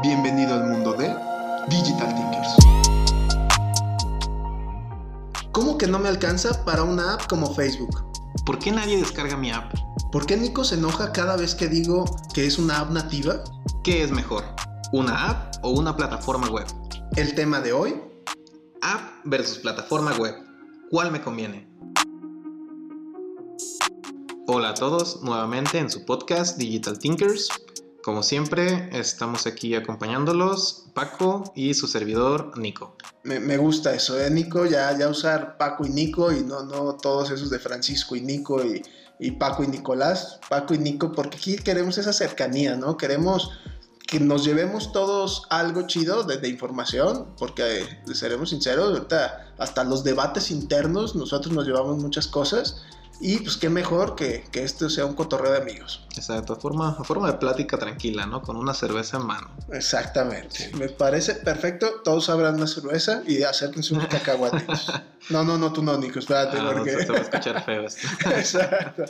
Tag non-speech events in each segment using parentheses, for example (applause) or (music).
Bienvenido al mundo de Digital Thinkers. ¿Cómo que no me alcanza para una app como Facebook? ¿Por qué nadie descarga mi app? ¿Por qué Nico se enoja cada vez que digo que es una app nativa? ¿Qué es mejor? ¿Una app o una plataforma web? El tema de hoy, App versus plataforma web. ¿Cuál me conviene? Hola a todos, nuevamente en su podcast Digital Thinkers. Como siempre, estamos aquí acompañándolos, Paco y su servidor, Nico. me, me gusta eso, ¿eh, Nico? Ya, ya usar Paco y Nico y no, no todos esos de Francisco y Nico y, y Paco y Nicolás. Paco y Nico, porque aquí queremos esa cercanía, ¿no? Queremos que nos llevemos todos algo chido de, de información, porque eh, seremos sinceros, ahorita hasta los debates internos nosotros nos llevamos muchas cosas y pues qué mejor que, que esto sea un cotorreo de amigos. Exacto, a forma, a forma de plática tranquila, ¿no? Con una cerveza en mano. Exactamente, me parece perfecto, todos abran una cerveza y acérquense unos cacahuates. (laughs) No, no, no, tú no, Nico, espérate, Ah, no, porque... se te va a escuchar (laughs) feo esto. Exacto.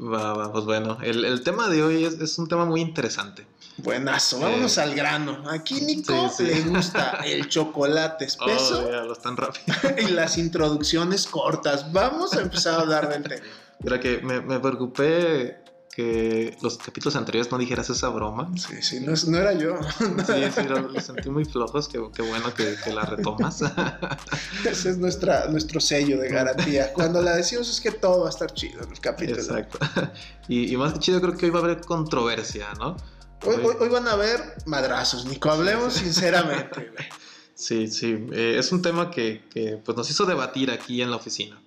Va, va, pues bueno, el, el tema de hoy es, es un tema muy interesante. Buenazo, vámonos al grano. Aquí Nico Sí, sí. le gusta el chocolate (laughs) espeso Oh, ya lo están rápido. (laughs) y las introducciones cortas. Vamos a empezar a hablar del tema. Mira que me, me preocupé que los capítulos anteriores no dijeras esa broma. Sí, sí, no, es- no era yo. Sí, sí, lo, lo sentí muy flojos, qué, qué bueno que, que la retomas. (laughs) Ese es nuestra, nuestro sello de garantía. Cuando la decimos es que todo va a estar chido en el capítulo. Exacto. (laughs) Y, y más que chido, creo que hoy va a haber controversia, ¿no? Hoy, hoy- hoy van a ver madrazos, Nico. Hablemos sinceramente. Sí, sí. eh, es un tema que, que, pues, nos hizo debatir aquí en la oficina.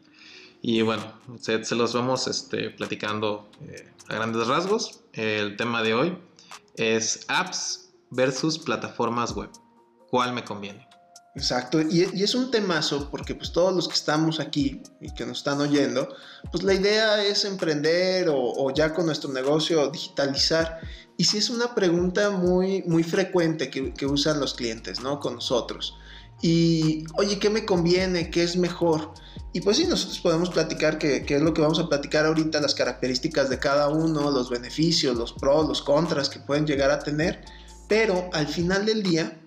Y bueno, se, se los vamos este, platicando eh, a grandes rasgos. El tema de hoy es apps versus plataformas web. ¿Cuál me conviene? Exacto, y, es un temazo porque pues todos los que estamos aquí y que nos están oyendo, pues la idea es emprender o, o ya con nuestro negocio digitalizar. Y sí es una pregunta muy, muy frecuente que, que usan los clientes, ¿no? Con nosotros. Y, oye, ¿qué me conviene? ¿Qué es mejor? Y pues sí, nosotros podemos platicar qué qué es lo que vamos a platicar ahorita, las características de cada uno, los beneficios, los pros, los contras que pueden llegar a tener. Pero al final del día,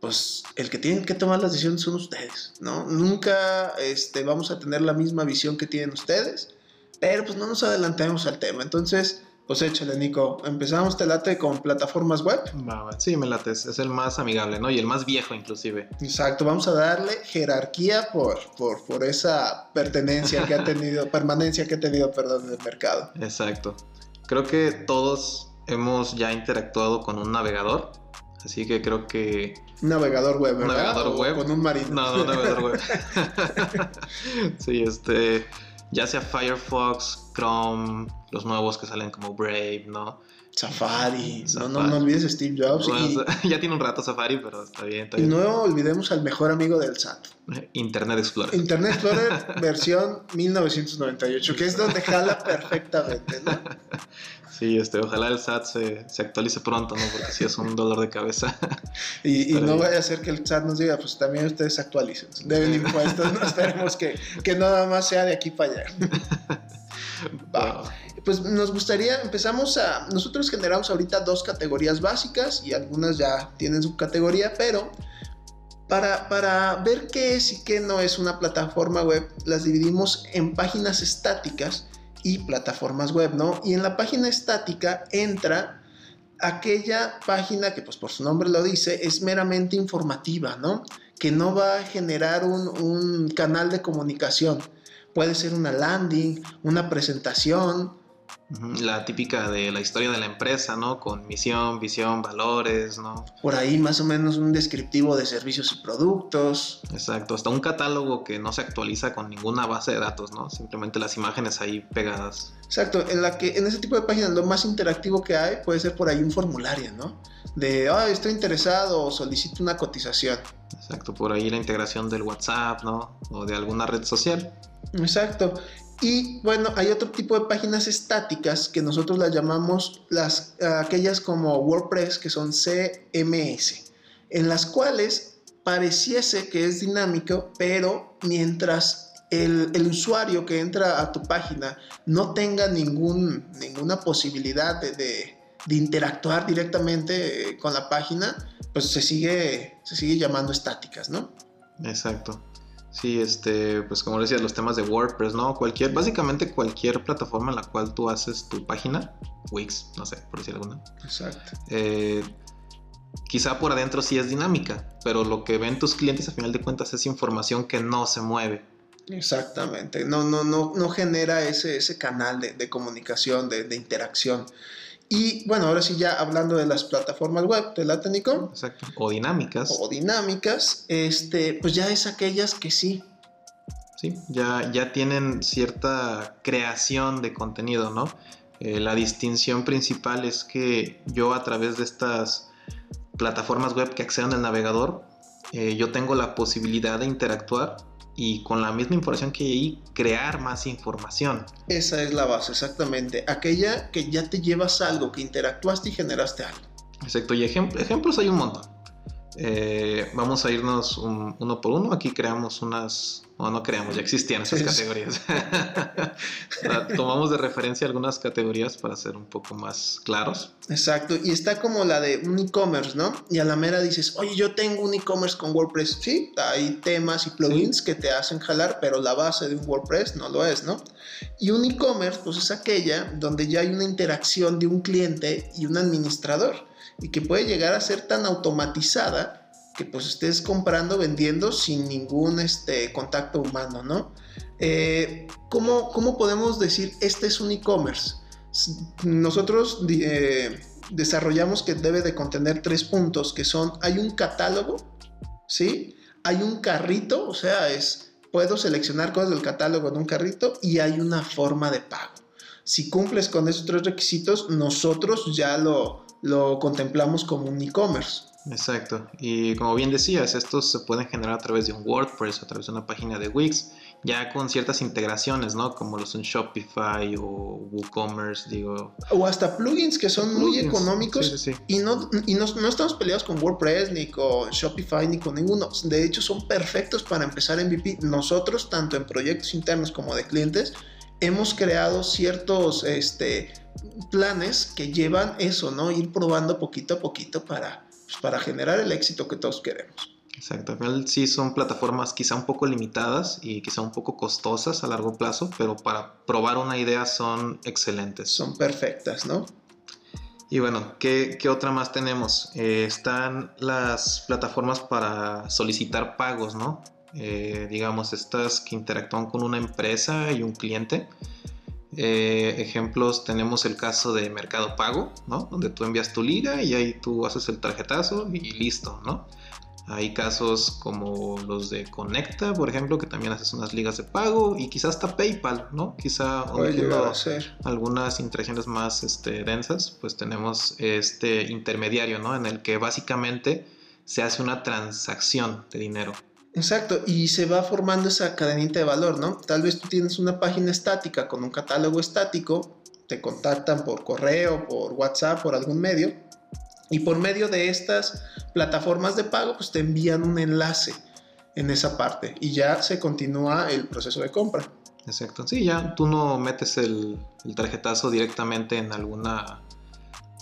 pues el que tienen que tomar las decisiones son ustedes, ¿no? Nunca este, vamos a tener la misma visión que tienen ustedes, pero pues no nos adelantemos al tema. Entonces, pues échale, Nico. Empezamos, te late con plataformas web. Sí, me late. Es, el más amigable, ¿no? Y el más viejo, inclusive. Exacto, vamos a darle jerarquía por, por, por esa pertenencia que ha tenido, (laughs) permanencia que ha tenido, perdón, en el mercado. Exacto. Creo que todos hemos ya interactuado con un navegador. Así que creo que. Navegador web, Un ¿verdad? navegador O web. Con un marino. No, no, navegador web. (laughs) (laughs) sí, este. Ya sea Firefox, Chrome, los nuevos que salen como Brave, ¿no? Safari. (laughs) No, no, no olvides Steve Jobs. Bueno, y, (laughs) ya tiene un rato Safari, pero está bien, está y bien. no olvidemos al mejor amigo del SAT. (laughs) Internet Explorer. Internet Explorer versión 1998, que es donde jala perfectamente, ¿no? Sí, este, ojalá el SAT se, se actualice pronto, ¿no? Porque sí es un dolor de cabeza. (laughs) Y, no bien. vaya a ser que el SAT nos diga, pues también ustedes actualicen, deben (laughs) impuestos, no esperemos que, que nada más sea de aquí para allá. (laughs) Va. Pues nos gustaría, empezamos a, nosotros generamos ahorita dos categorías básicas y algunas ya tienen su categoría, pero para, para ver qué es y qué no es una plataforma web, las dividimos en páginas estáticas y plataformas web, ¿no? Y en la página estática entra aquella página que, pues por su nombre lo dice, es meramente informativa, ¿no? Que no va a generar un, un canal de comunicación. Puede ser una landing, una presentación, La típica de la historia de la empresa, ¿no? Con misión, visión, valores, ¿no? por ahí más o menos un descriptivo de servicios y productos. Exacto, hasta un catálogo que no se actualiza con ninguna base de datos, ¿no? Simplemente las imágenes ahí pegadas. Exacto, en la que en ese tipo de páginas lo más interactivo que hay puede ser por ahí un formulario, ¿no? De, ah, estoy interesado o solicito una cotización. Exacto, por ahí la integración del WhatsApp, ¿no? O de alguna red social. Exacto. Y bueno, hay otro tipo de páginas estáticas que nosotros las llamamos las aquellas como WordPress que son CMS, en las cuales pareciese que es dinámico, pero mientras el, el usuario que entra a tu página no tenga ningún, ninguna posibilidad de, de- de interactuar directamente eh, con la página, pues se sigue, se sigue llamando estáticas, ¿no? Exacto. Sí, este, pues como decía, los temas de WordPress, ¿no? Cualquier, básicamente cualquier plataforma en la cual tú haces tu página, Wix, no sé, por decir alguna. Exacto. Eh, quizá por adentro sí es dinámica, pero lo que ven tus clientes a final de cuentas es información que no se mueve. Exactamente, no, no, no, no genera ese, ese canal de, de comunicación, de, de, interacción. Y bueno, ahora sí ya hablando de las plataformas web, ¿te la? Exacto. O dinámicas. O dinámicas, este, pues ya es aquellas que sí. Sí, ya, ya tienen cierta creación de contenido, ¿no? Eh, la distinción principal es que yo a través de estas plataformas web que accedan al navegador, eh, yo tengo la posibilidad de interactuar y con la misma información que hay ahí, crear más información. Esa es la base, exactamente. Aquella que ya te llevas algo, que interactuaste y generaste algo. Exacto, y ejemplos hay un montón. Eh, vamos a irnos uno por uno. Aquí creamos unas no, no creamos, ya existían esas categorías. (laughs) Tomamos de referencia algunas categorías para ser un poco más claros. Exacto, y está como la de un e-commerce, ¿no? Y a la mera dices, oye, yo tengo un e-commerce con WordPress. Sí, hay temas y plugins que te hacen jalar, pero la base de un WordPress no lo es, ¿no? Y un e-commerce, pues es aquella donde ya hay una interacción de un cliente y un administrador y que puede llegar a ser tan automatizada que pues estés comprando, vendiendo sin ningún este, contacto humano, ¿no? Eh, ¿cómo, ¿cómo, podemos decir este es un e-commerce? Nosotros eh, desarrollamos que debe de contener tres puntos, que son, hay un catálogo, ¿sí? Hay un carrito, o sea, es, puedo seleccionar cosas del catálogo en un carrito y hay una forma de pago. Si cumples con esos tres requisitos, nosotros ya lo, lo contemplamos como un e-commerce. Exacto. Y como bien decías, estos se pueden generar a través de un WordPress, a través de una página de Wix, ya con ciertas integraciones, ¿no? Como los en Shopify o WooCommerce, digo. O hasta plugins que son muy económicos y, no, y no, no, estamos peleados con WordPress, ni con Shopify, ni con ninguno. De hecho, son perfectos para empezar MVP. Nosotros, tanto en proyectos internos como de clientes, hemos creado ciertos este, planes que llevan eso, ¿no? Ir probando poquito a poquito para pues, para generar el éxito que todos queremos. Exacto, al final sí son plataformas quizá un poco limitadas y quizá un poco costosas a largo plazo, pero para probar una idea son excelentes. Son perfectas, ¿no? Y bueno, ¿qué, qué otra más tenemos? Eh, están las plataformas para solicitar pagos, ¿no? Eh, digamos, estas que interactúan con una empresa y un cliente. Eh, ejemplos, tenemos el caso de Mercado Pago, ¿no? Donde tú envías tu liga y ahí tú haces el tarjetazo y listo, ¿no? Hay casos como los de Conecta, por ejemplo, que también haces unas ligas de pago y quizás hasta PayPal, ¿no? Quizá algunas interacciones más este, densas, pues tenemos este intermediario, ¿no? En el que básicamente se hace una transacción de dinero. Exacto, y se va formando esa cadenita de valor, ¿no? Tal vez tú tienes una página estática con un catálogo estático, te contactan por correo, por WhatsApp, por algún medio, y por medio de estas plataformas de pago, pues te envían un enlace en esa parte y ya se continúa el proceso de compra. Exacto, sí, ya tú no metes el, el tarjetazo directamente en alguna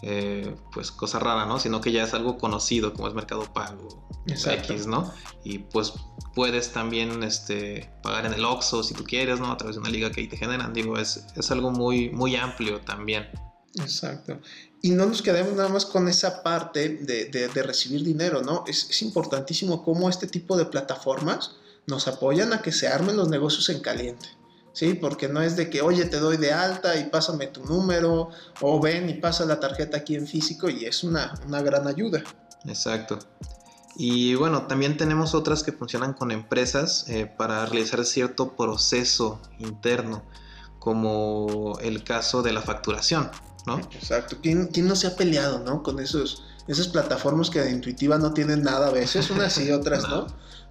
eh, pues cosa rara, ¿no? Sino que ya es algo conocido como es Mercado Pago X, ¿no? Y pues puedes también este, pagar en el Oxxo si tú quieres, ¿no? A través de una liga que ahí te generan. Digo, es, es algo muy, muy amplio también. Exacto. Y no nos quedemos nada más con esa parte de, de, recibir dinero, ¿no? Es, es, importantísimo cómo este tipo de plataformas nos apoyan a que se armen los negocios en caliente. ¿Sí? Porque no es de que, oye, te doy de alta y pásame tu número, o ven y pasa la tarjeta aquí en físico y es una, gran ayuda. Exacto. Y bueno, también tenemos otras que funcionan con empresas eh, para realizar cierto proceso interno, como el caso de la facturación, ¿no? Exacto. ¿Quién, quién no se ha peleado, ¿no? Con esos, esas plataformas que de intuitiva no tienen nada a veces, unas sí, otras no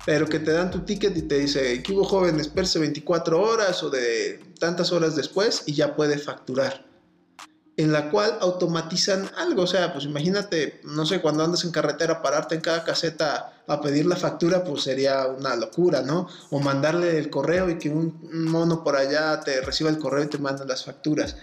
pero que te dan tu ticket y te dice, que hubo joven, espérese 24 horas o de tantas horas después y ya puede facturar. En la cual automatizan algo. O sea, pues imagínate, no sé, cuando andas en carretera, pararte en cada caseta a pedir la factura, pues sería una locura, ¿no? O mandarle el correo y que un mono por allá te reciba el correo y te manda las facturas.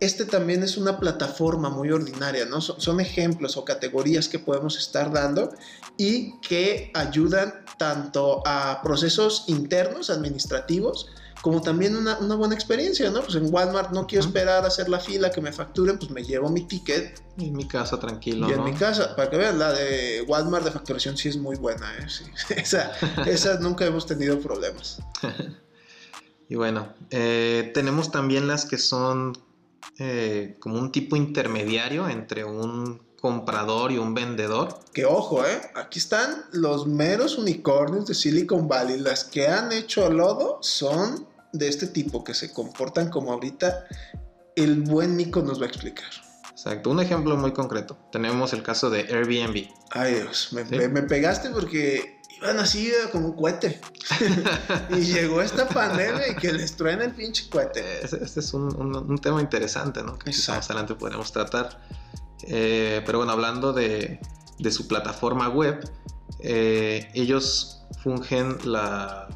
Este también es una plataforma muy ordinaria, ¿no? Son, son ejemplos o categorías que podemos estar dando y que ayudan tanto a procesos internos, administrativos, como también una, buena experiencia, ¿no? Pues en Walmart no quiero esperar a hacer la fila que me facturen, pues me llevo mi ticket. Y en mi casa, tranquilo. Y en mi casa, para que vean, la de Walmart de facturación sí es muy buena, ¿eh? (laughs) esa, esa nunca hemos tenido problemas. (laughs) y bueno, eh, tenemos también las que son eh, como un tipo intermediario entre un comprador y un vendedor. Que ojo, ¿eh? Aquí están los meros unicornios de Silicon Valley. Las que han hecho lodo son de este tipo, que se comportan como ahorita el buen Nico nos va a explicar. Exacto, un ejemplo muy concreto. Tenemos el caso de Airbnb. Ay Dios, me, pegaste porque iban así como un cohete. (laughs) y llegó esta pandemia y que les truena el pinche cohete. Este, es un, tema interesante, ¿no? Que más adelante podremos tratar. Eh, pero bueno, hablando de, su plataforma web, eh, ellos fungen la,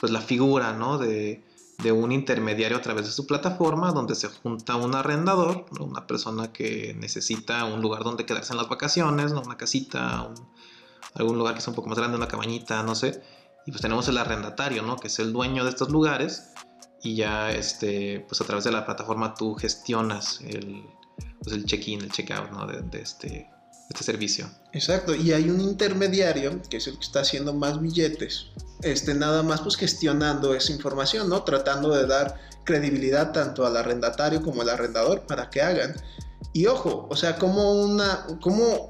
pues la figura ¿no? de, un intermediario a través de su plataforma donde se junta un arrendador, una persona que necesita un lugar donde quedarse en las vacaciones, una casita, algún lugar que sea un poco más grande, una cabañita, no sé. Y pues tenemos el arrendatario, ¿no? que es el dueño de estos lugares y ya este, pues a través de la plataforma tú gestionas el, pues el check-in, el check-out ¿no? de, este, este servicio. Exacto, y hay un intermediario que es el que está haciendo más billetes, este, nada más pues gestionando esa información, ¿no? Tratando de dar credibilidad tanto al arrendatario como al arrendador para que hagan. Y ojo, o sea, como una, cómo,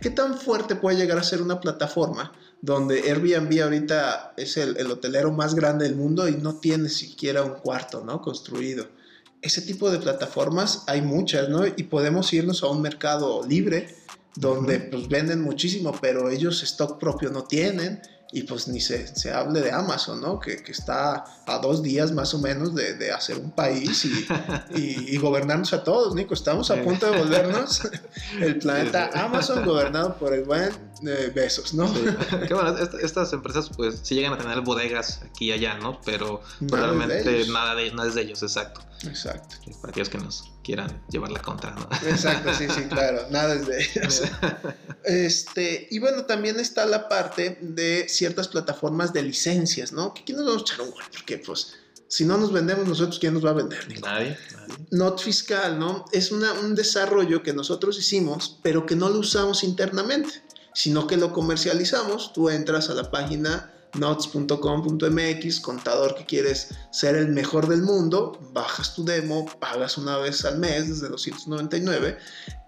qué tan fuerte puede llegar a ser una plataforma donde Airbnb ahorita es el, el, hotelero más grande del mundo y no tiene siquiera un cuarto, ¿no? Construido ese tipo de plataformas hay muchas, ¿no? Y podemos irnos a un mercado libre donde pues venden muchísimo, pero ellos stock propio no tienen y pues ni se, se hable de Amazon, ¿no? Que, que, está a dos días más o menos de, de hacer un país y, y, gobernarnos a todos, Nico. Estamos a punto de volvernos (laughs) el planeta Amazon gobernado por el buen eh, Besos, ¿no? Que bueno, estas empresas pues sí llegan a tener bodegas aquí y allá, ¿no? Pero realmente nada, de, nada es de ellos, exacto. Exacto. Para aquellos que nos quieran llevar la contra, ¿no? Exacto, sí, sí, claro, nada es de (laughs) ellos. este, y bueno, también está la parte de ciertas plataformas de licencias, ¿no? Que aquí nos vamos a echar un gol, porque pues si no nos vendemos nosotros, ¿quién nos va a vender? Nadie, nadie. Not fiscal, ¿no? Es una, un desarrollo que nosotros hicimos, pero que no lo usamos internamente, sino que lo comercializamos. Tú entras a la página notes.com.mx, contador que quieres ser el mejor del mundo, bajas tu demo, pagas una vez al mes desde 299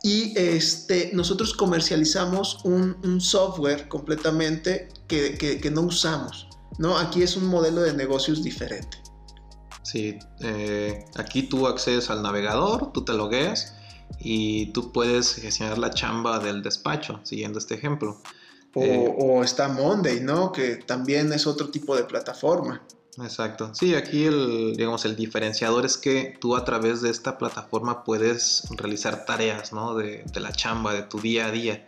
y este, nosotros comercializamos un, software completamente que, no usamos. ¿no? Aquí es un modelo de negocios diferente. Sí, eh, aquí tú accedes al navegador, tú te logueas y tú puedes gestionar la chamba del despacho, siguiendo este ejemplo. Eh, o, está Monday, ¿no? Que también es otro tipo de plataforma. Exacto. Sí, aquí el, digamos, el diferenciador es que tú a través de esta plataforma puedes realizar tareas, ¿no? De, la chamba, de tu día a día.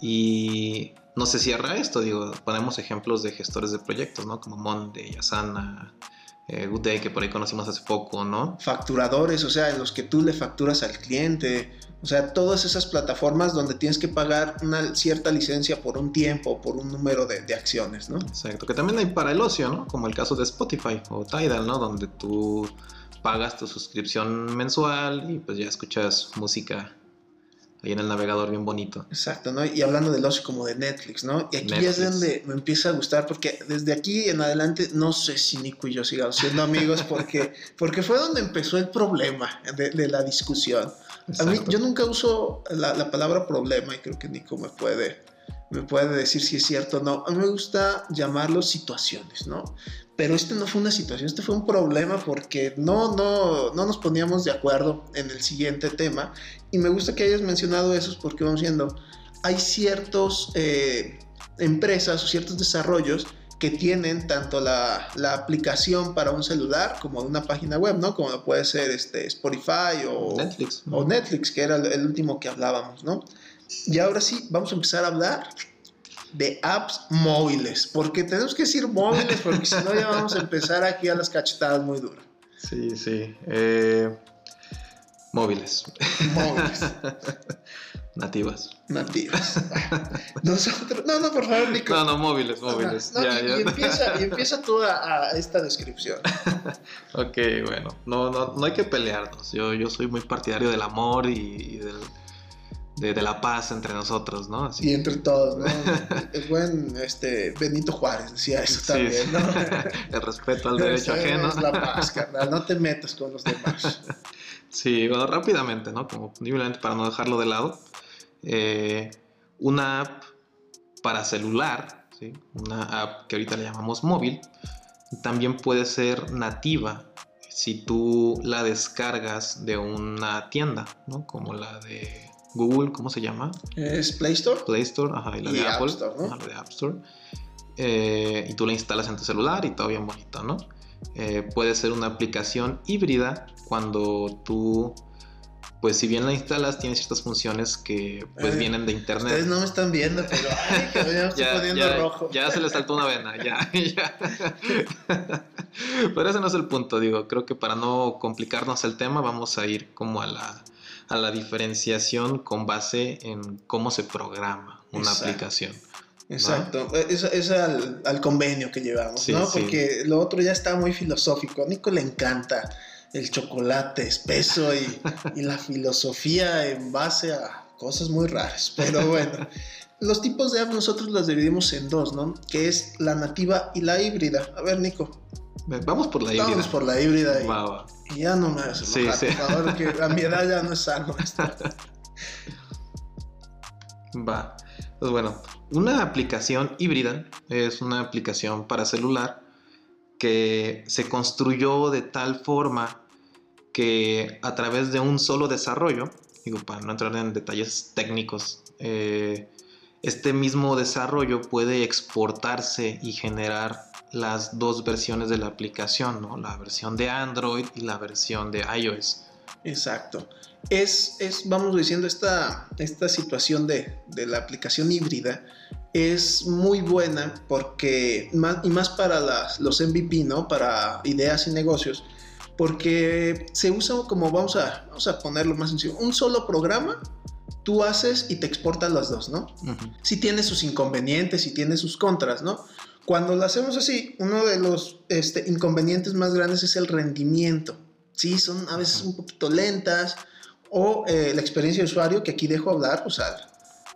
Y no se cierra esto, digo, ponemos ejemplos de gestores de proyectos, ¿no? Como Monday, Asana, eh, Good Day, que por ahí conocimos hace poco, ¿no? Facturadores, o sea, en los que tú le facturas al cliente, o sea, todas esas plataformas donde tienes que pagar una cierta licencia por un tiempo, por un número de, acciones, ¿no? Exacto, que también hay para el ocio, ¿no? Como el caso de Spotify o Tidal, ¿no? Donde tú pagas tu suscripción mensual y pues ya escuchas música ahí en el navegador bien bonito. Exacto, ¿no? Y hablando del ocio como de Netflix, ¿no? Y aquí es donde me empieza a gustar porque desde aquí en adelante no sé si Nico y yo sigamos siendo amigos porque, (laughs) porque fue donde empezó el problema de, de la discusión. A mí, yo nunca uso la, palabra problema y creo que Nico me puede, me puede decir si es cierto o no. A mí me gusta llamarlo situaciones, ¿no? Pero este no fue una situación, este fue un problema porque no, no, no nos poníamos de acuerdo en el siguiente tema. Y me gusta que hayas mencionado eso porque vamos viendo, hay ciertas eh, empresas o ciertos desarrollos que tienen tanto la, la, aplicación para un celular como una página web, ¿no? Como puede ser este, Spotify o Netflix. O Netflix, que era el último que hablábamos, ¿no? Y ahora sí, vamos a empezar a hablar de apps móviles, porque tenemos que decir móviles, porque si no ya vamos a empezar aquí a las cachetadas muy duras. Sí, sí. Eh, móviles. Móviles. (laughs) Nativas. Nativas. Nosotros. No, no, por favor, Nico. No, no, móviles, móviles. No, ya, y, ya. Y, empieza, y empieza tú a, a, esta descripción. (laughs) ok, bueno. No, no, no hay que pelearnos. Yo, yo soy muy partidario del amor y, y del, de, de, la paz entre nosotros, ¿no? Así. Y entre todos, ¿no? El buen este, Benito Juárez decía eso sí, también, sí. ¿no? (laughs) El respeto al derecho ajeno. Es la paz, carnal. No te metas con los demás. Sí, bueno, rápidamente, ¿no? Como simplemente para no dejarlo de lado. Eh, una app para celular, ¿sí? una app que ahorita le llamamos móvil, también puede ser nativa si tú la descargas de una tienda, ¿no? Como la de Google, ¿cómo se llama? Es Play Store. Play Store, ajá, y la Y de App Apple, Store, ¿no? ajá, la de App Store. Eh, y tú la instalas en tu celular y todo bien bonito, ¿no? Eh, puede ser una aplicación híbrida cuando tú, pues si bien la instalas, tiene ciertas funciones que pues Ay, vienen de internet. Ustedes no me están viendo, pero ay, (laughs) que me estoy ya, poniendo ya- rojo. ya se le saltó una vena, ya, (laughs) ya. Pero ese no es el punto, digo, creo que para no complicarnos el tema vamos a ir como a la, a la diferenciación con base en cómo se programa una Exacto. aplicación. Exacto, es, es al, al convenio que llevamos, Sí, ¿no? sí. Porque lo otro ya está muy filosófico. A Nico le encanta el chocolate espeso y, y la filosofía en base a cosas muy raras. Pero bueno, los tipos de apps nosotros los dividimos en dos, ¿no? Que es la nativa y la híbrida. A ver, Nico, Vamos por la híbrida. vamos por la híbrida y, ya no me hagas Sí, sí. por favor, que a mi edad ya no es sano esto. (laughs) Va. Pues bueno, una aplicación híbrida es una aplicación para celular que se construyó de tal forma que a través de un solo desarrollo, digo, para no entrar en detalles técnicos, eh, este mismo desarrollo puede exportarse y generar las dos versiones de la aplicación, ¿no? La versión de Android y la versión de iOS. Exacto. Es, es vamos diciendo, esta, esta situación de, de la aplicación híbrida es muy buena porque, más, y más para las, los MVP, ¿no? Para ideas y negocios, porque se usa como, vamos a, vamos a ponerlo más sencillo, un solo programa, tú haces y te exportas las dos, ¿no? Ujú. sí tiene sus inconvenientes y tiene sus contras, ¿no? Cuando lo hacemos así, uno de los este, inconvenientes más grandes es el rendimiento. Sí, son a veces un poquito lentas o eh, la experiencia de usuario, que aquí dejo hablar pues, al,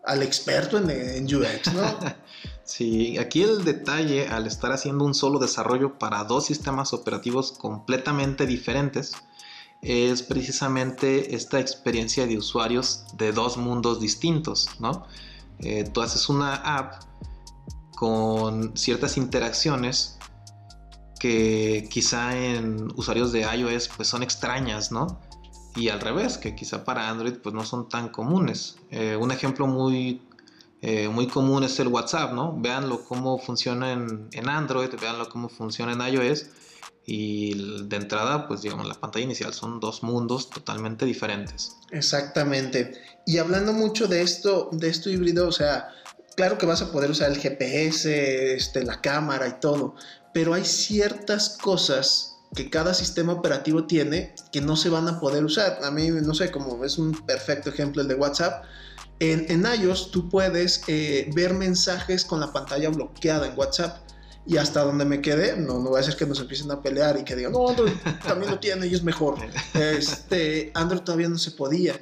al experto en, en UX, ¿no? (laughs) Sí, aquí el detalle al estar haciendo un solo desarrollo para dos sistemas operativos completamente diferentes es precisamente esta experiencia de usuarios de dos mundos distintos, ¿no? Eh, tú haces una app con ciertas interacciones que quizá en usuarios de iOS pues son extrañas, ¿no? Y al revés, que quizá para Android pues no son tan comunes. Eh, un ejemplo muy eh, muy común es el WhatsApp, ¿no? Véanlo cómo funciona en, en Android, véanlo cómo funciona en iOS. Y de entrada, pues digamos, la pantalla inicial son dos mundos totalmente diferentes. Exactamente. Y hablando mucho de esto, de esto híbrido, o sea, claro que vas a poder usar el GPS, este, la cámara y todo, pero hay ciertas cosas que cada sistema operativo tiene que no se van a poder usar. A mí, no sé, como es un perfecto ejemplo el de WhatsApp. En, en iOS tú puedes eh, ver mensajes con la pantalla bloqueada en WhatsApp. Y hasta donde me quedé, no, no voy a decir que nos empiecen a pelear y que digan, no, Android también lo tiene y es mejor. (laughs) Este, Android todavía no se podía.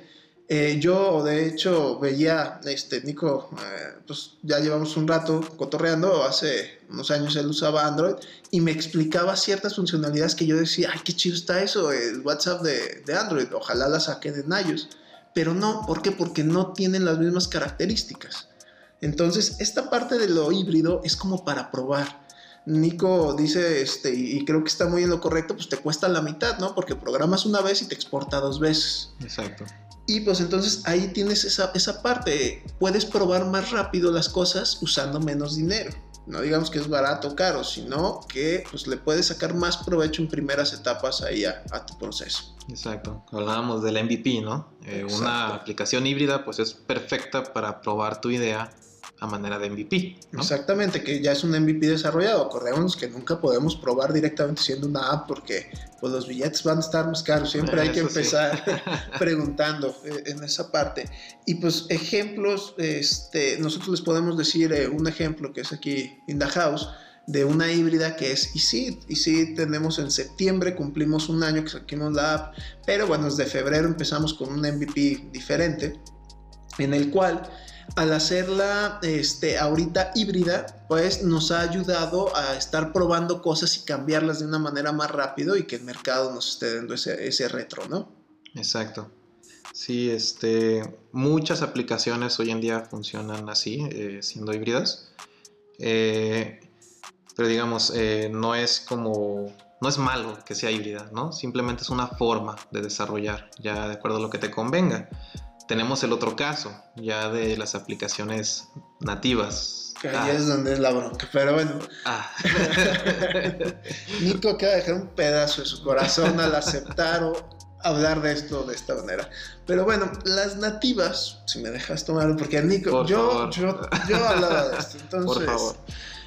Eh, yo, de hecho, veía, este, Nico, eh, pues ya llevamos un rato cotorreando, hace unos años él usaba Android y me explicaba ciertas funcionalidades que yo decía, ay, qué chido está eso, el WhatsApp de, de Android, ojalá la saquen en iOS. Pero no, ¿por qué? Porque no tienen las mismas características. Entonces, esta parte de lo híbrido es como para probar. Nico dice, este, y creo que está muy en lo correcto, pues te cuesta la mitad, ¿no? Porque programas una vez y te exporta dos veces. Exacto. Y pues entonces ahí tienes esa, esa parte, puedes probar más rápido las cosas usando menos dinero. No digamos que es barato o caro, sino que pues, le puedes sacar más provecho en primeras etapas ahí a, tu proceso. Exacto. Hablábamos del MVP, ¿no? Eh, una aplicación híbrida pues es perfecta para probar tu idea a manera de MVP. Exactamente, que ya es un MVP desarrollado. Acordémonos que nunca podemos probar directamente siendo una app porque pues, los billetes van a estar más caros. Siempre hay que empezar (laughs) preguntando eh, en esa parte. Y pues ejemplos, este, nosotros les podemos decir eh, un ejemplo que es aquí in the house de una híbrida que es Easy. Easy tenemos en septiembre, cumplimos un año que saquemos la app, pero bueno, desde febrero empezamos con un MVP diferente en el cual al hacerla este, ahorita híbrida, pues nos ha ayudado a estar probando cosas y cambiarlas de una manera más rápido y que el mercado nos esté dando ese, retro, ¿no? Exacto. Sí, este, muchas aplicaciones hoy en día funcionan así, eh, siendo híbridas. Eh, pero digamos, eh, no es como, no es malo que sea híbrida, ¿no? Simplemente es una forma de desarrollar, ya de acuerdo a lo que te convenga tenemos el otro caso, ya de las aplicaciones nativas. Ahí ah. es donde es la bronca, pero bueno. Ah. (laughs) Nico acaba de dejar un pedazo de su corazón al aceptar o hablar de esto de esta manera. Pero bueno, las nativas, si me dejas tomarlo, porque Nico, yo, yo, yo, hablaba de esto. (laughs) Entonces, Por favor.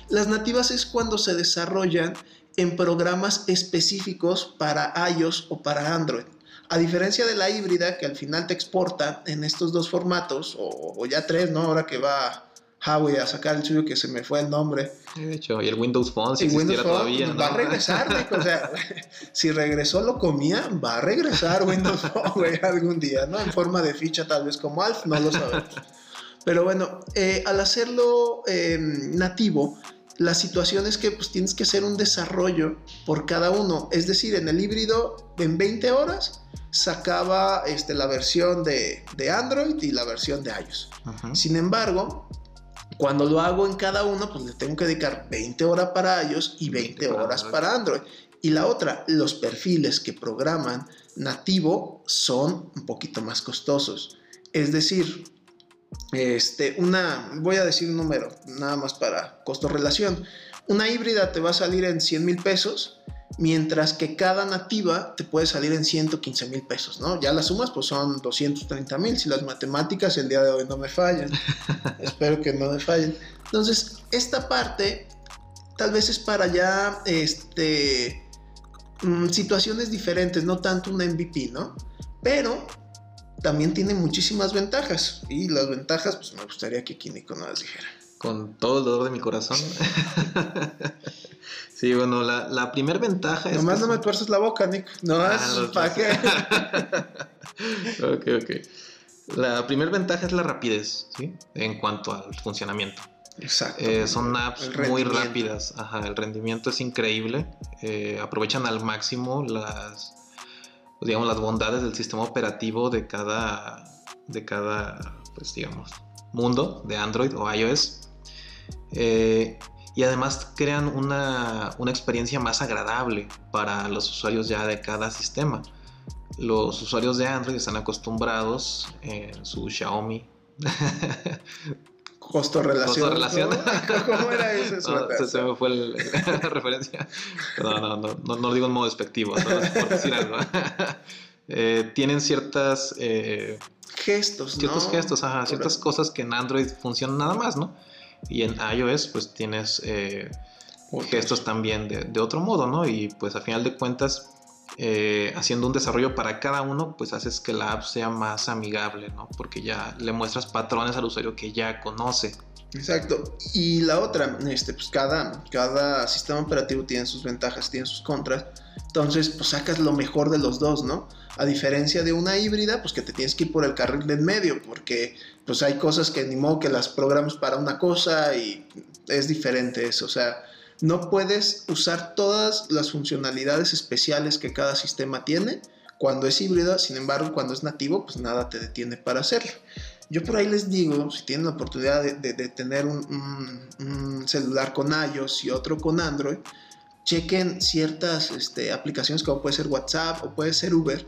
las nativas es cuando se desarrollan en programas específicos para iOS o para Android. A diferencia de la híbrida, que al final te exporta en estos dos formatos, o, ya tres, ¿no? Ahora que va Huawei a sacar el suyo, que se me fue el nombre. De hecho, y el Windows Phone, si existiera todavía. ¿no? Va a regresar, o sea, (laughs) si regresó lo comía, va a regresar Windows Phone, algún día, ¿no? En forma de ficha, tal vez como Alf, no lo sabemos. Pero bueno, eh, al hacerlo em, nativo, la situación es que pues, tienes que hacer un desarrollo por cada uno. Es decir, en el híbrido, en 20 horas, sacaba este, la versión de, Android y la versión de iOS. Sin embargo, cuando lo hago en cada uno, pues le tengo que dedicar 20 horas para iOS y 20, horas para Android. Y la otra, los perfiles que programan nativo son un poquito más costosos. Es decir, este, una, voy a decir un número, nada más para costo-relación. Una híbrida te va a salir en 100 mil pesos mientras que cada nativa te puede salir en 115 mil pesos, ¿no? Ya las sumas pues son 230 mil, si las matemáticas el día de hoy no me fallan, (laughs) espero que no me fallen. Entonces, esta parte tal vez es para ya, este, mm, situaciones diferentes, no tanto una MVP, ¿no? Pero también tiene muchísimas ventajas y las ventajas pues me gustaría que Kiniko nos las dijera. Con todo el dolor de mi corazón. Sí, (laughs) bueno, la, la primera ventaja es. Nomás no me tuerces la boca, Nick. No, ah, es para qué. (laughs) ok, ok. La primera ventaja es la rapidez, ¿sí? En cuanto al funcionamiento. Exacto. Eh, son apps muy rápidas. Ajá, el rendimiento es increíble. Eh, aprovechan al máximo las, digamos, las bondades del sistema operativo de cada, de cada, pues, digamos, mundo de Android o iOS. Eh, y además crean una, experiencia más agradable para los usuarios ya de cada sistema. Los usuarios de Android están acostumbrados en su Xiaomi. (laughs) Costo relación. Costo relación. ¿Cómo era eso? No, (laughs) se, me fue (laughs) la referencia. No, no, no, no, lo digo en modo despectivo, por decir algo. (laughs) Eh, tienen ciertas... Eh, gestos, Ciertos gestos, ajá, ciertas cosas que en Android funcionan nada más, ¿no? Y en iOS pues tienes eh, gestos también de, otro modo, ¿no? Y pues a final de cuentas, eh, haciendo un desarrollo para cada uno, pues haces que la app sea más amigable, ¿no? Porque ya le muestras patrones al usuario que ya conoce. Exacto. Y la otra, este, pues cada, cada sistema operativo tiene sus ventajas, tiene sus contras. Entonces, pues sacas lo mejor de los dos, ¿no? A diferencia de una híbrida, pues que te tienes que ir por el carril del medio, porque pues hay cosas que ni modo que las programas para una cosa y es diferente eso. O sea, no puedes usar todas las funcionalidades especiales que cada sistema tiene cuando es híbrida, sin embargo, cuando es nativo, pues nada te detiene para hacerlo. Yo por ahí les digo, si tienen la oportunidad de, tener un, celular con iOS y otro con Android, chequen ciertas este, aplicaciones como puede ser WhatsApp o puede ser Uber,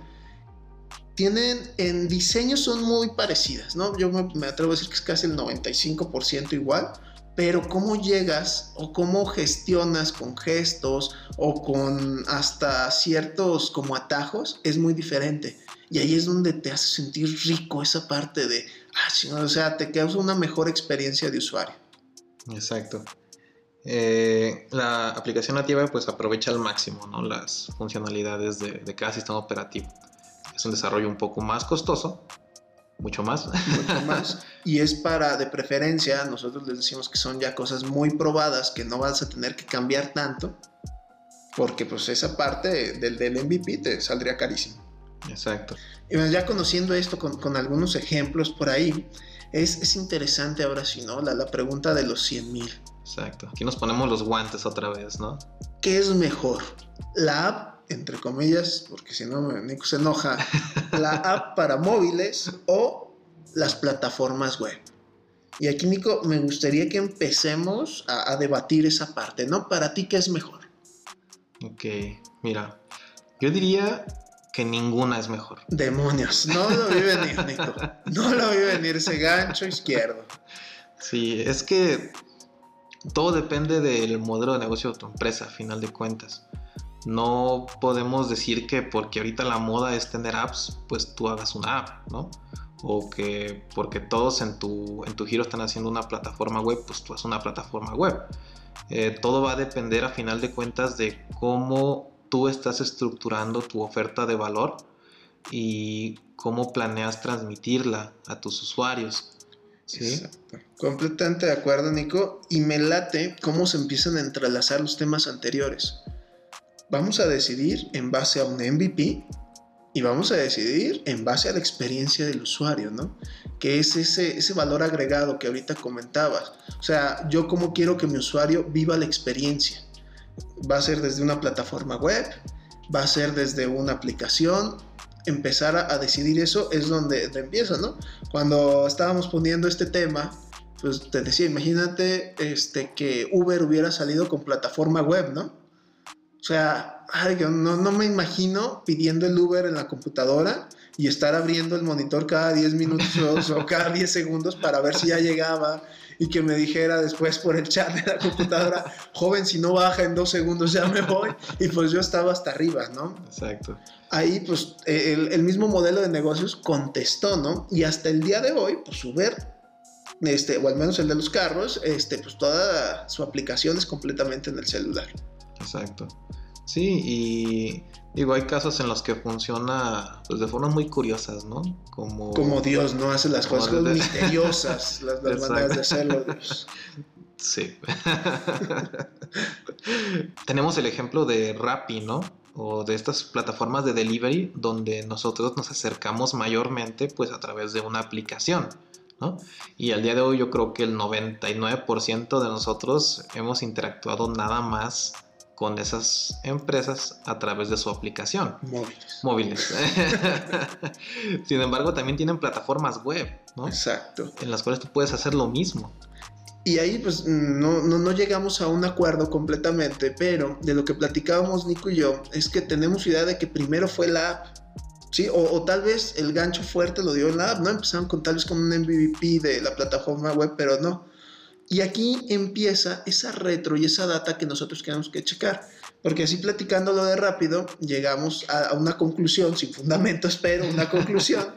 tienen en diseño son muy parecidas, ¿no? Yo me, atrevo a decir que es casi el 95% igual, pero cómo llegas o cómo gestionas con gestos o con hasta ciertos como atajos es muy diferente. Y ahí es donde te hace sentir rico esa parte de, ah, o sea, te causa una mejor experiencia de usuario. Exacto. Eh, la aplicación nativa pues aprovecha al máximo ¿no? las funcionalidades de, de, cada sistema operativo. Es un desarrollo un poco más costoso, mucho más. Mucho más. (laughs) y es para, de preferencia, nosotros les decimos que son ya cosas muy probadas, que no vas a tener que cambiar tanto, porque pues esa parte del, del MVP te saldría carísimo. Exacto. Y ya conociendo esto con, con algunos ejemplos por ahí, es, es, interesante ahora sí, ¿no? La, la pregunta de los 100 mil. Exacto. Aquí nos ponemos los guantes otra vez, ¿no? ¿Qué es mejor? ¿La app, entre comillas, porque si no Nico se enoja, (laughs) la app para móviles o las plataformas web? Y aquí, Nico, me gustaría que empecemos a, a debatir esa parte, ¿no? Para ti, ¿qué es mejor? Ok, mira, yo diría que ninguna es mejor. Demonios, no lo vi venir, Nico. No lo vi venir ese gancho izquierdo. Sí, es que todo depende del modelo de negocio de tu empresa, a final de cuentas. No podemos decir que porque ahorita la moda es tener apps, pues tú hagas una app, ¿no? O que porque todos en tu, en tu giro están haciendo una plataforma web, pues tú haces una plataforma web. Eh, todo va a depender a final de cuentas de cómo tú estás estructurando tu oferta de valor y cómo planeas transmitirla a tus usuarios. ¿sí? Exacto. Completamente de acuerdo, Nico. Y me late cómo se empiezan a entrelazar los temas anteriores. Vamos a decidir en base a un MVP y vamos a decidir en base a la experiencia del usuario, ¿no? Que es ese, ese valor agregado que ahorita comentabas. O sea, yo cómo quiero que mi usuario viva la experiencia. Va a ser desde una plataforma web, va a ser desde una aplicación. Empezar a, decidir eso es donde, donde empieza, ¿no? Cuando estábamos poniendo este tema, pues te decía, imagínate este, que Uber hubiera salido con plataforma web, ¿no? O sea, ay, yo no, no, me imagino pidiendo el Uber en la computadora y estar abriendo el monitor cada 10 minutos o (laughs) cada 10 segundos para ver si ya llegaba y que me dijera después por el chat de la computadora, joven, si no baja en dos segundos ya me voy. Y pues yo estaba hasta arriba, ¿no? Exacto. Ahí pues el, el mismo modelo de negocios contestó, ¿no? Y hasta el día de hoy, pues Uber este, o al menos el de los carros, este, pues toda su aplicación es completamente en el celular. Exacto. Sí, y digo, hay casos en los que funciona pues, de formas muy curiosas, ¿no? Como, como Dios, ¿no? Hace las cosas de... misteriosas, (laughs) las, las maneras de hacerlo, Dios. Sí. (laughs) Tenemos el ejemplo de Rappi, ¿no? O de estas plataformas de delivery donde nosotros nos acercamos mayormente pues a través de una aplicación. ¿no? Y al día de hoy yo creo que el 99% de nosotros hemos interactuado nada más con esas empresas a través de su aplicación. Móviles. Móviles. (laughs) Sin embargo, también tienen plataformas web, ¿no? Exacto. En las cuales tú puedes hacer lo mismo. Y ahí pues no, no, no, llegamos a un acuerdo completamente, pero de lo que platicábamos Nico y yo es que tenemos idea de que primero fue la app ¿sí? O, o, tal vez el gancho fuerte lo dio en la app, ¿no? Empezaron con tal vez con un MVP de la plataforma web, pero no. Y aquí empieza esa retro y esa data que nosotros tenemos que checar. Porque así platicándolo de rápido, llegamos a, una conclusión, sin fundamentos, (laughs) pero una conclusión,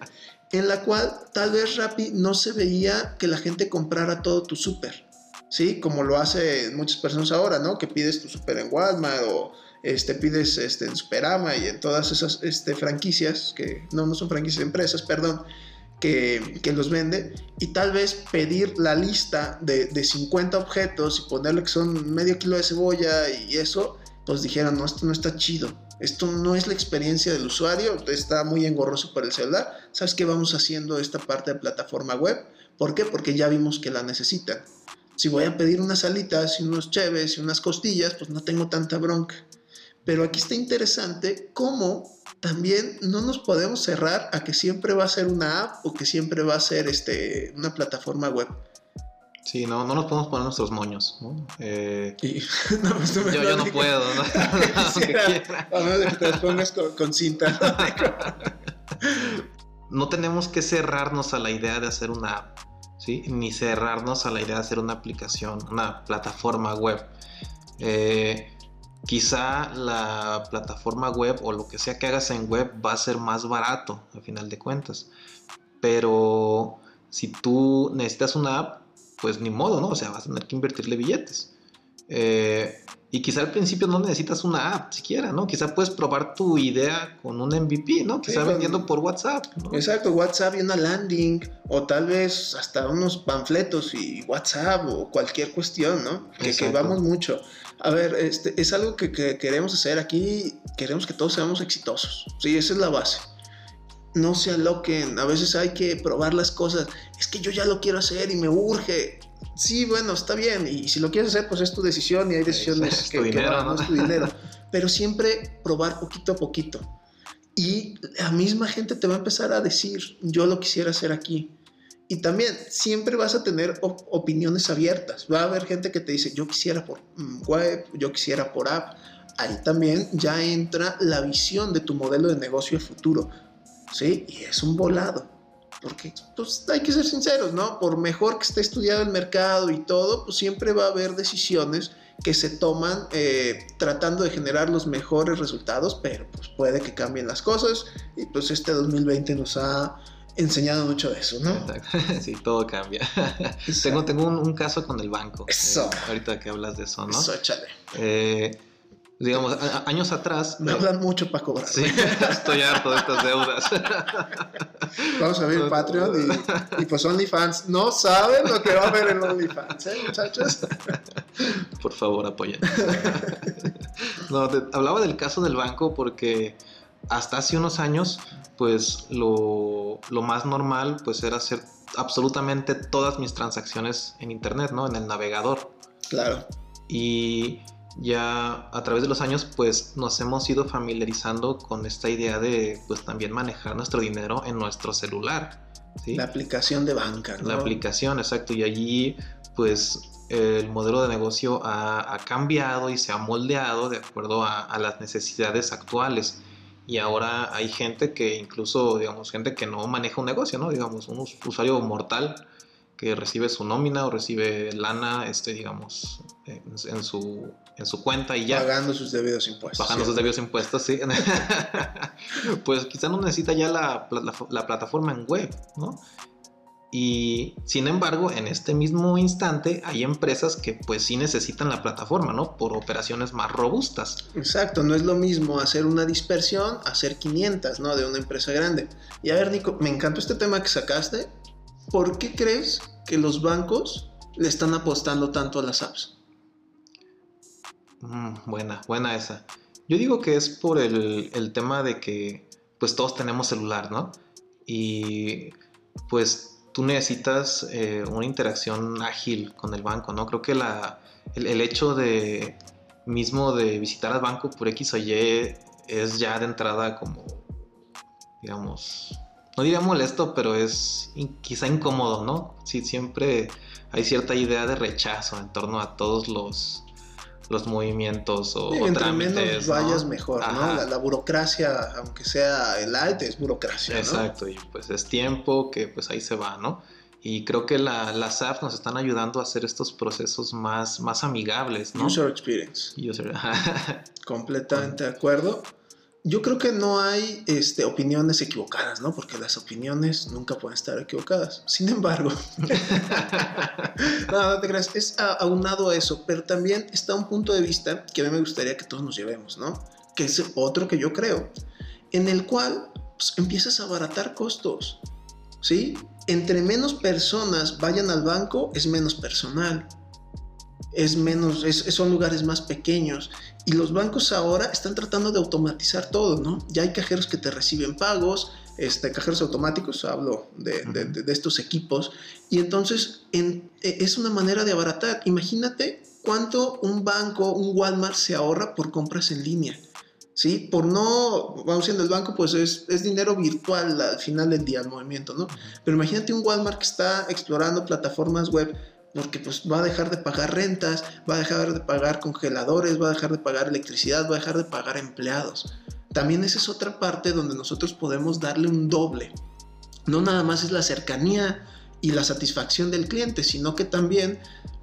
en la cual tal vez Rappi no se veía que la gente comprara todo tu súper, ¿sí? Como lo hace muchas personas ahora, ¿no? Que pides tu súper en Walmart o este, pides este, en Superama y en todas esas este, franquicias, que no, no son franquicias, empresas, perdón, que, los vende, y tal vez pedir la lista de, de 50 objetos y ponerle que son medio kilo de cebolla y eso, pues dijeron, no, esto no está chido. Esto no es la experiencia del usuario, está muy engorroso para el celular. ¿Sabes qué vamos haciendo esta parte de plataforma web? ¿Por qué? Porque ya vimos que la necesitan. Si voy a pedir unas alitas y unos cheves y unas costillas, pues no tengo tanta bronca. Pero aquí está interesante cómo también no nos podemos cerrar a que siempre va a ser una app o que siempre va a ser este, una plataforma web. Sí, no, no nos podemos poner nuestros moños. ¿no? Eh, y, (laughs) no, pues yo, yo no puedo. ¿no? (laughs) (laughs) Quisiera, a menos de que te las pongas con, con cinta. no tenemos que cerrarnos a la idea de hacer una app. ¿sí? Ni cerrarnos a la idea de hacer una aplicación, una plataforma web. Eh, quizá la plataforma web o lo que sea que hagas en web va a ser más barato, al final de cuentas. Pero si tú necesitas una app, pues ni modo, ¿no? O sea, vas a tener que invertirle billetes. Eh, y quizá al principio no necesitas una app siquiera, ¿no? Quizá puedes probar tu idea con un MVP, ¿no? Quizá vendiendo por WhatsApp. Exacto, WhatsApp y una landing, o tal vez hasta unos panfletos y WhatsApp o cualquier cuestión, ¿no? Que, vamos mucho. A ver, este, es algo que, que, queremos hacer aquí, queremos que todos seamos exitosos. Sí, esa es la base. No se aloquen, a veces hay que probar las cosas. Es que yo ya lo quiero hacer y me urge sí, bueno, está bien, y si lo quieres hacer, pues es tu decisión y hay decisiones que, dinero, ¿no? es tu dinero. (laughs) Pero siempre probar poquito a poquito. Y la misma gente te va a empezar a decir, yo lo quisiera hacer aquí. Y también siempre vas a tener opiniones abiertas. Va a haber gente que te dice, yo quisiera por mm, web, yo quisiera por app. Ahí también ya entra la visión de tu modelo de negocio futuro. ¿Sí? Y es un volado porque pues, hay que ser sinceros, ¿no? Por mejor que esté estudiado el mercado y todo, pues siempre va a haber decisiones que se toman eh, tratando de generar los mejores resultados, pero pues puede que cambien las cosas y pues este 2020 nos ha enseñado mucho de eso, ¿no? (laughs) Sí, todo cambia. (laughs) tengo tengo un, caso con el banco. Eso. Eh, ahorita que hablas de eso, ¿no? Eso, échale. Eh, digamos, años atrás. Me hablan mucho para cobrar. Sí, (laughs) estoy harto de estas deudas. (laughs) Vamos a abrir Patreon y, y, pues OnlyFans. No saben lo que va a haber en OnlyFans, ¿eh, muchachos? (laughs) Por favor, apoyen. No, hablaba del caso del banco porque hasta hace unos años, pues lo, lo más normal pues era hacer absolutamente todas mis transacciones en internet, ¿no? En el navegador. Claro. Y ya a través de los años pues nos hemos ido familiarizando con esta idea de pues también manejar nuestro dinero en nuestro celular. ¿sí? La aplicación de banca. La aplicación, exacto. Y allí pues el modelo de negocio ha, cambiado y se ha moldeado de acuerdo a, las necesidades actuales. Y ahora hay gente que incluso, digamos, gente que no maneja un negocio, ¿no? Digamos, un usuario mortal que recibe su nómina o recibe lana, este, digamos, en, su, en su cuenta y ya. Pagando sus debidos impuestos. Pagando sus debidos impuestos, sí. (laughs) pues quizá no necesita ya la, la, plataforma en web, ¿no? Y sin embargo, en este mismo instante hay empresas que pues sí necesitan la plataforma, ¿no? Por operaciones más robustas. Exacto, no es lo mismo hacer una dispersión, hacer 500, ¿no? De una empresa grande. Y a ver, Nico, me encantó este tema que sacaste ¿por qué crees que los bancos le están apostando tanto a las apps? Mm, buena, buena esa. Yo digo que es por el, tema de que pues todos tenemos celular, ¿no? Y pues tú necesitas eh, una interacción ágil con el banco, ¿no? Creo que la, el, el, hecho de mismo de visitar al banco por X o Y es ya de entrada como, digamos, no diría molesto, pero es quizá incómodo, ¿no? Sí, siempre hay cierta idea de rechazo en torno a todos los, los movimientos o, sí, entre menos vayas mejor, ¿no? La, burocracia, aunque sea el light, es burocracia, ¿no? Exacto, y pues es tiempo que pues ahí se va, ¿no? Y creo que la, las apps nos están ayudando a hacer estos procesos más, más amigables, ¿no? User experience. User... (laughs) Completamente de acuerdo yo creo que no hay este, opiniones equivocadas, ¿no? Porque las opiniones nunca pueden estar equivocadas. Sin embargo, (laughs) no, no te creas, es aunado a eso, pero también está un punto de vista que a mí me gustaría que todos nos llevemos, ¿no? Que es otro que yo creo, en el cual pues, empiezas a abaratar costos, ¿sí? Entre menos personas vayan al banco, es menos personal es menos, son lugares más pequeños. Y los bancos ahora están tratando de automatizar todo, ¿no? Ya hay cajeros que te reciben pagos, este, cajeros automáticos, hablo de, de, estos equipos. Y entonces en, e, es una manera de abaratar. Imagínate cuánto un banco, un Walmart se ahorra por compras en línea. ¿sí? Por no, vamos en el banco, pues es, es, dinero virtual al final del día, el movimiento, ¿no? Pero imagínate un Walmart que está explorando plataformas web porque pues va a dejar de pagar rentas, va a dejar de pagar congeladores, va a dejar de pagar electricidad, va a dejar de pagar empleados. También esa es otra parte donde nosotros podemos darle un doble. No nada más es la cercanía y la satisfacción del cliente, sino que también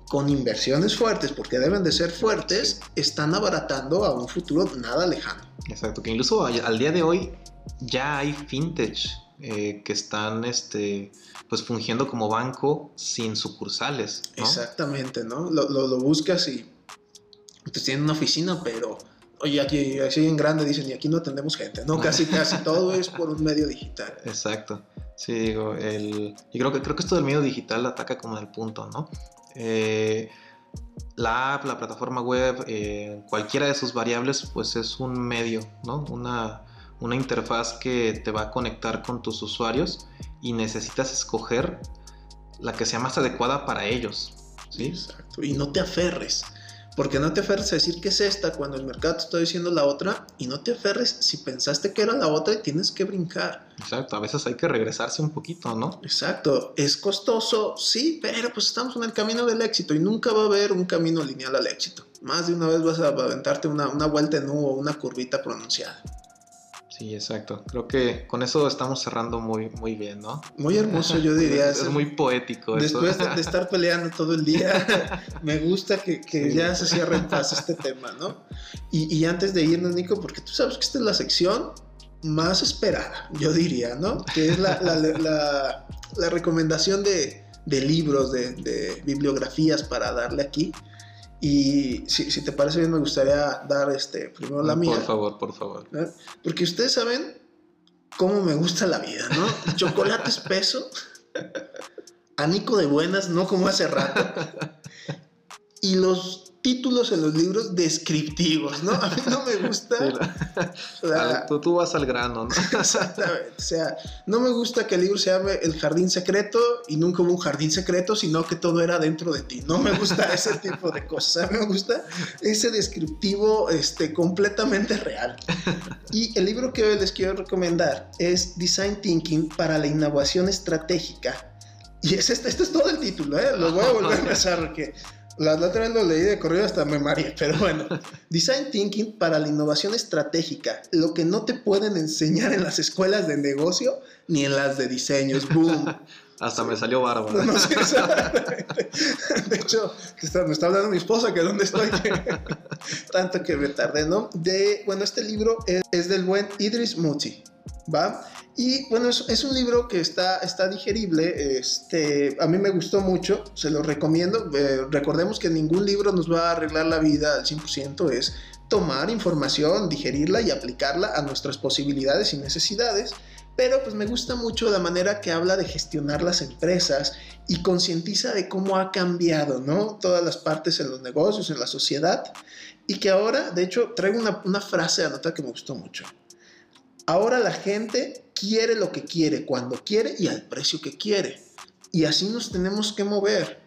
con inversiones fuertes, porque deben de ser fuertes, están abaratando a un futuro nada lejano. Exacto, que incluso al día de hoy ya hay fintech eh, que están este, pues fungiendo como banco sin sucursales. Exactamente, ¿no? Lo, lo, buscas y pues tienen una oficina, pero oye, aquí así en grande dicen, y aquí no atendemos gente, ¿no? (laughs) Casi, casi todo es por un medio digital. Exacto. Sí, digo, el... y creo que, creo que esto del medio digital ataca como en el punto, ¿no? Eh, la app, la plataforma web, eh, cualquiera de sus variables, pues es un medio, ¿no? Una, una interfaz que te va a conectar con tus usuarios y necesitas escoger la que sea más adecuada para ellos. ¿sí? Exacto. Y no te aferres. Porque no te aferres a decir que es esta cuando el mercado te está diciendo la otra y no te aferres si pensaste que era la otra y tienes que brincar. Exacto, a veces hay que regresarse un poquito, ¿no? Exacto, es costoso, sí, pero pues estamos en el camino del éxito y nunca va a haber un camino lineal al éxito. Más de una vez vas a aventarte una, una vuelta en U o una curvita pronunciada. Sí, exacto. Creo que con eso estamos cerrando muy, muy bien, ¿no? Muy hermoso, yo diría. es, muy poético. Después De, (laughs) estar peleando todo el día, (laughs) me gusta que, ya se cierre en paz este tema, ¿no? Y, antes de irnos, Nico, porque tú sabes que esta es la sección más esperada, yo diría, ¿no? Que es la, la, recomendación de, libros, de, de bibliografías para darle aquí. Y si, si, te parece bien, me gustaría dar este, primero la mía. Por favor, por favor. Porque ustedes saben cómo me gusta la vida, ¿no? (laughs) Chocolate espeso, (laughs) anico de buenas, no como hace rato. (laughs) Y los títulos en los libros descriptivos, ¿no? A mí no me gusta. tú, vas al grano, ¿no? (laughs) Exactamente. O sea, no me gusta que el libro se llame El jardín secreto y nunca hubo un jardín secreto, sino que todo era dentro de ti. No me gusta ese (laughs) tipo de cosas. A mí me gusta ese descriptivo este, completamente real. Y el libro que hoy les quiero recomendar es Design Thinking para la innovación estratégica. Y es este, este es todo el título, ¿eh? Lo voy a volver a (laughs) empezar porque la, otra vez lo leí de corrido hasta me mareé, (laughs) pero bueno. Design Thinking para la innovación estratégica. Lo que no te pueden enseñar en las escuelas de negocio ni en las de diseños. Boom. (laughs) Hasta me salió barba. (laughs) de hecho, me está hablando mi esposa que dónde estoy. Tanto que me tardé, ¿no? De, bueno, este libro es, es del buen Idris Muti. ¿Va? Y bueno, es, un libro que está, está digerible, este, a mí me gustó mucho, se lo recomiendo. Eh, recordemos que ningún libro nos va a arreglar la vida al 100%, es tomar información, digerirla y aplicarla a nuestras posibilidades y necesidades. Pero pues me gusta mucho la manera que habla de gestionar las empresas y concientiza de cómo ha cambiado, ¿no? Todas las partes en los negocios, en la sociedad. Y que ahora, de hecho, traigo una, una frase nota que me gustó mucho. Ahora la gente quiere lo que quiere, cuando quiere y al precio que quiere. Y así nos tenemos que mover.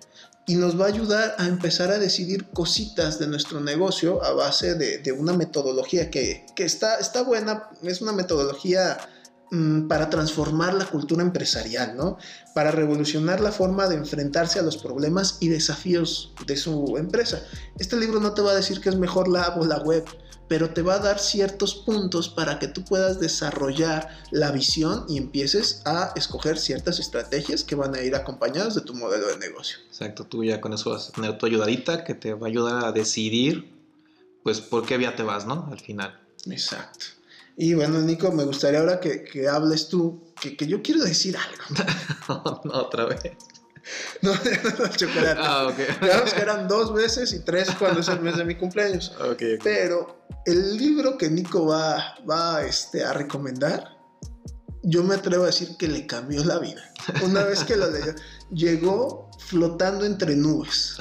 Y nos va a ayudar a empezar a decidir cositas de nuestro negocio a base de, una metodología que, está, está buena. Es una metodología mm, para transformar la cultura empresarial, ¿no? Para revolucionar la forma de enfrentarse a los problemas y desafíos de su empresa. Este libro no te va a decir que es mejor la app o la web pero te va a dar ciertos puntos para que tú puedas desarrollar la visión y empieces a escoger ciertas estrategias que van a ir acompañadas de tu modelo de negocio. Exacto, tú ya con eso vas a tener tu ayudadita que te va a ayudar a decidir, pues, por qué vía te vas, ¿no? Al final. Exacto. Y bueno, Nico, me gustaría ahora que, hables tú, que, que, yo quiero decir algo. (laughs) no, otra vez. (laughs) No, (laughs) no, chocolate. Ah, ok. Digamos que eran dos veces y tres cuando es el mes de mi cumpleaños. (laughs) Okay, Pero el libro que Nico va, va este, a recomendar, yo me atrevo a decir que le cambió la vida. Una vez que lo leyó, llegó flotando entre nubes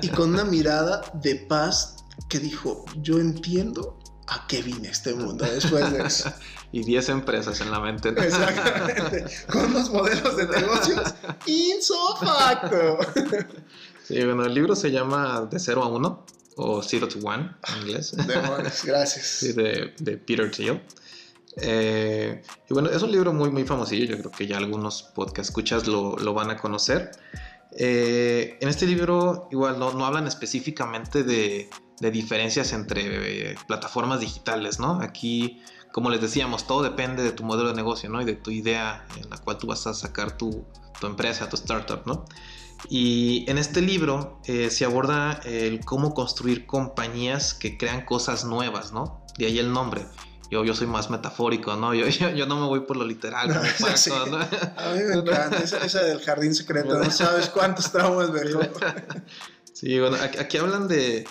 y con una mirada de paz que dijo, yo entiendo a qué vine este mundo después de eso. Y 10 empresas en la mente. (laughs) Exactamente. Con los modelos de negocios insofacto. sí, bueno, el libro se llama De 0 a 1 o Zero to One en inglés. gracias. Sí, de, de Peter Thiel. Eh, y bueno, es un libro muy, muy famosillo. Yo creo que ya algunos podcast escuchas lo, lo van a conocer. Eh, en este libro, igual, no, no hablan específicamente de, de diferencias entre eh, plataformas digitales, ¿no? Aquí como les decíamos, todo depende de tu modelo de negocio, ¿no? Y de tu idea en la cual tú vas a sacar tu, tu empresa, tu startup, ¿no? Y en este libro eh, se aborda el cómo construir compañías que crean cosas nuevas, ¿no? De ahí el nombre. Yo, yo soy más metafórico, ¿no? Yo, (laughs) yo, no me voy por lo literal. (laughs) ¿no? A mí me encanta esa, del jardín secreto. No sabes cuántos traumas dejó. (laughs) sí, bueno, aquí, hablan de,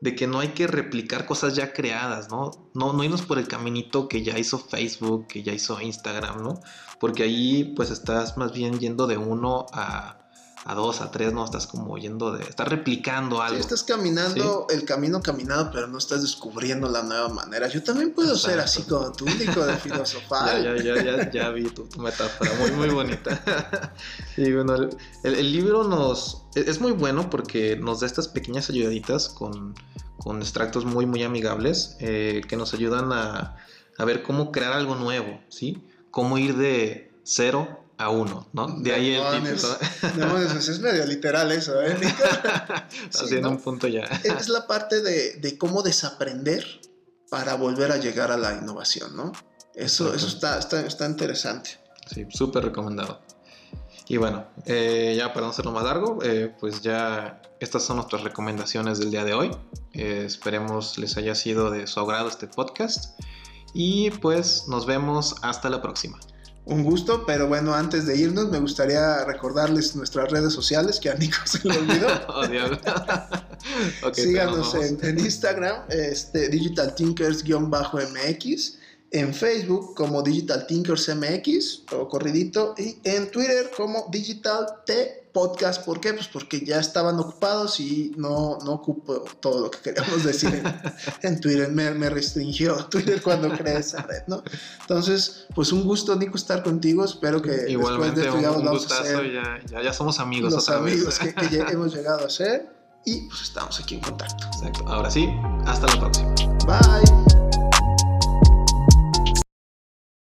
de, que no hay que replicar cosas ya creadas, ¿no? ¿no? No irnos por el caminito que ya hizo Facebook, que ya hizo Instagram, ¿no? Porque ahí pues estás más bien yendo de uno a a dos, a tres, no, estás como yendo de, estás replicando algo. Sí, estás caminando el camino caminado, pero no estás descubriendo la nueva manera. Yo también puedo ser así como tú, único de filosofar. ya, ya, ya, ya, vi tu, metáfora, muy, muy bonita. (laughs) y bueno, el, libro nos, es muy bueno porque nos da estas pequeñas ayudaditas con, con extractos muy, muy amigables eh, que nos ayudan a, a ver cómo crear algo nuevo, ¿sí? Cómo ir de cero a uno, ¿no? De ahí el título. (laughs) No, es medio literal eso, ¿eh? (laughs) Haciendo un punto ya. Es la parte de, cómo desaprender para volver a llegar a la innovación, ¿no? Eso, eso está, está, interesante. Sí, súper recomendado. Y bueno, eh, ya para no hacerlo más largo, eh, pues ya estas son nuestras recomendaciones del día de hoy. Eh, esperemos les haya sido de su agrado este podcast. Y pues nos vemos hasta la próxima un gusto, pero bueno, antes de irnos me gustaría recordarles nuestras redes sociales que a Nico se le olvidó. (laughs) oh, (laughs) Síganos en, Instagram, este, Digital Tinkers-MX, en Facebook como Digital Tinkers MX, todo corridito, y en Twitter como Digital T podcast. ¿Por qué? Pues porque ya estaban ocupados y no, no ocupo todo lo que queríamos decir (laughs) en, Twitter. Me, me, restringió Twitter cuando creé esa red, ¿no? Entonces, pues un gusto, Nico, estar contigo. Espero que después de esto ya un, vamos a ser ya, ya, somos amigos. Los amigos Que, que ya (laughs) hemos llegado a ser y pues estamos aquí en contacto. Exacto. Ahora sí, hasta la próxima. Bye.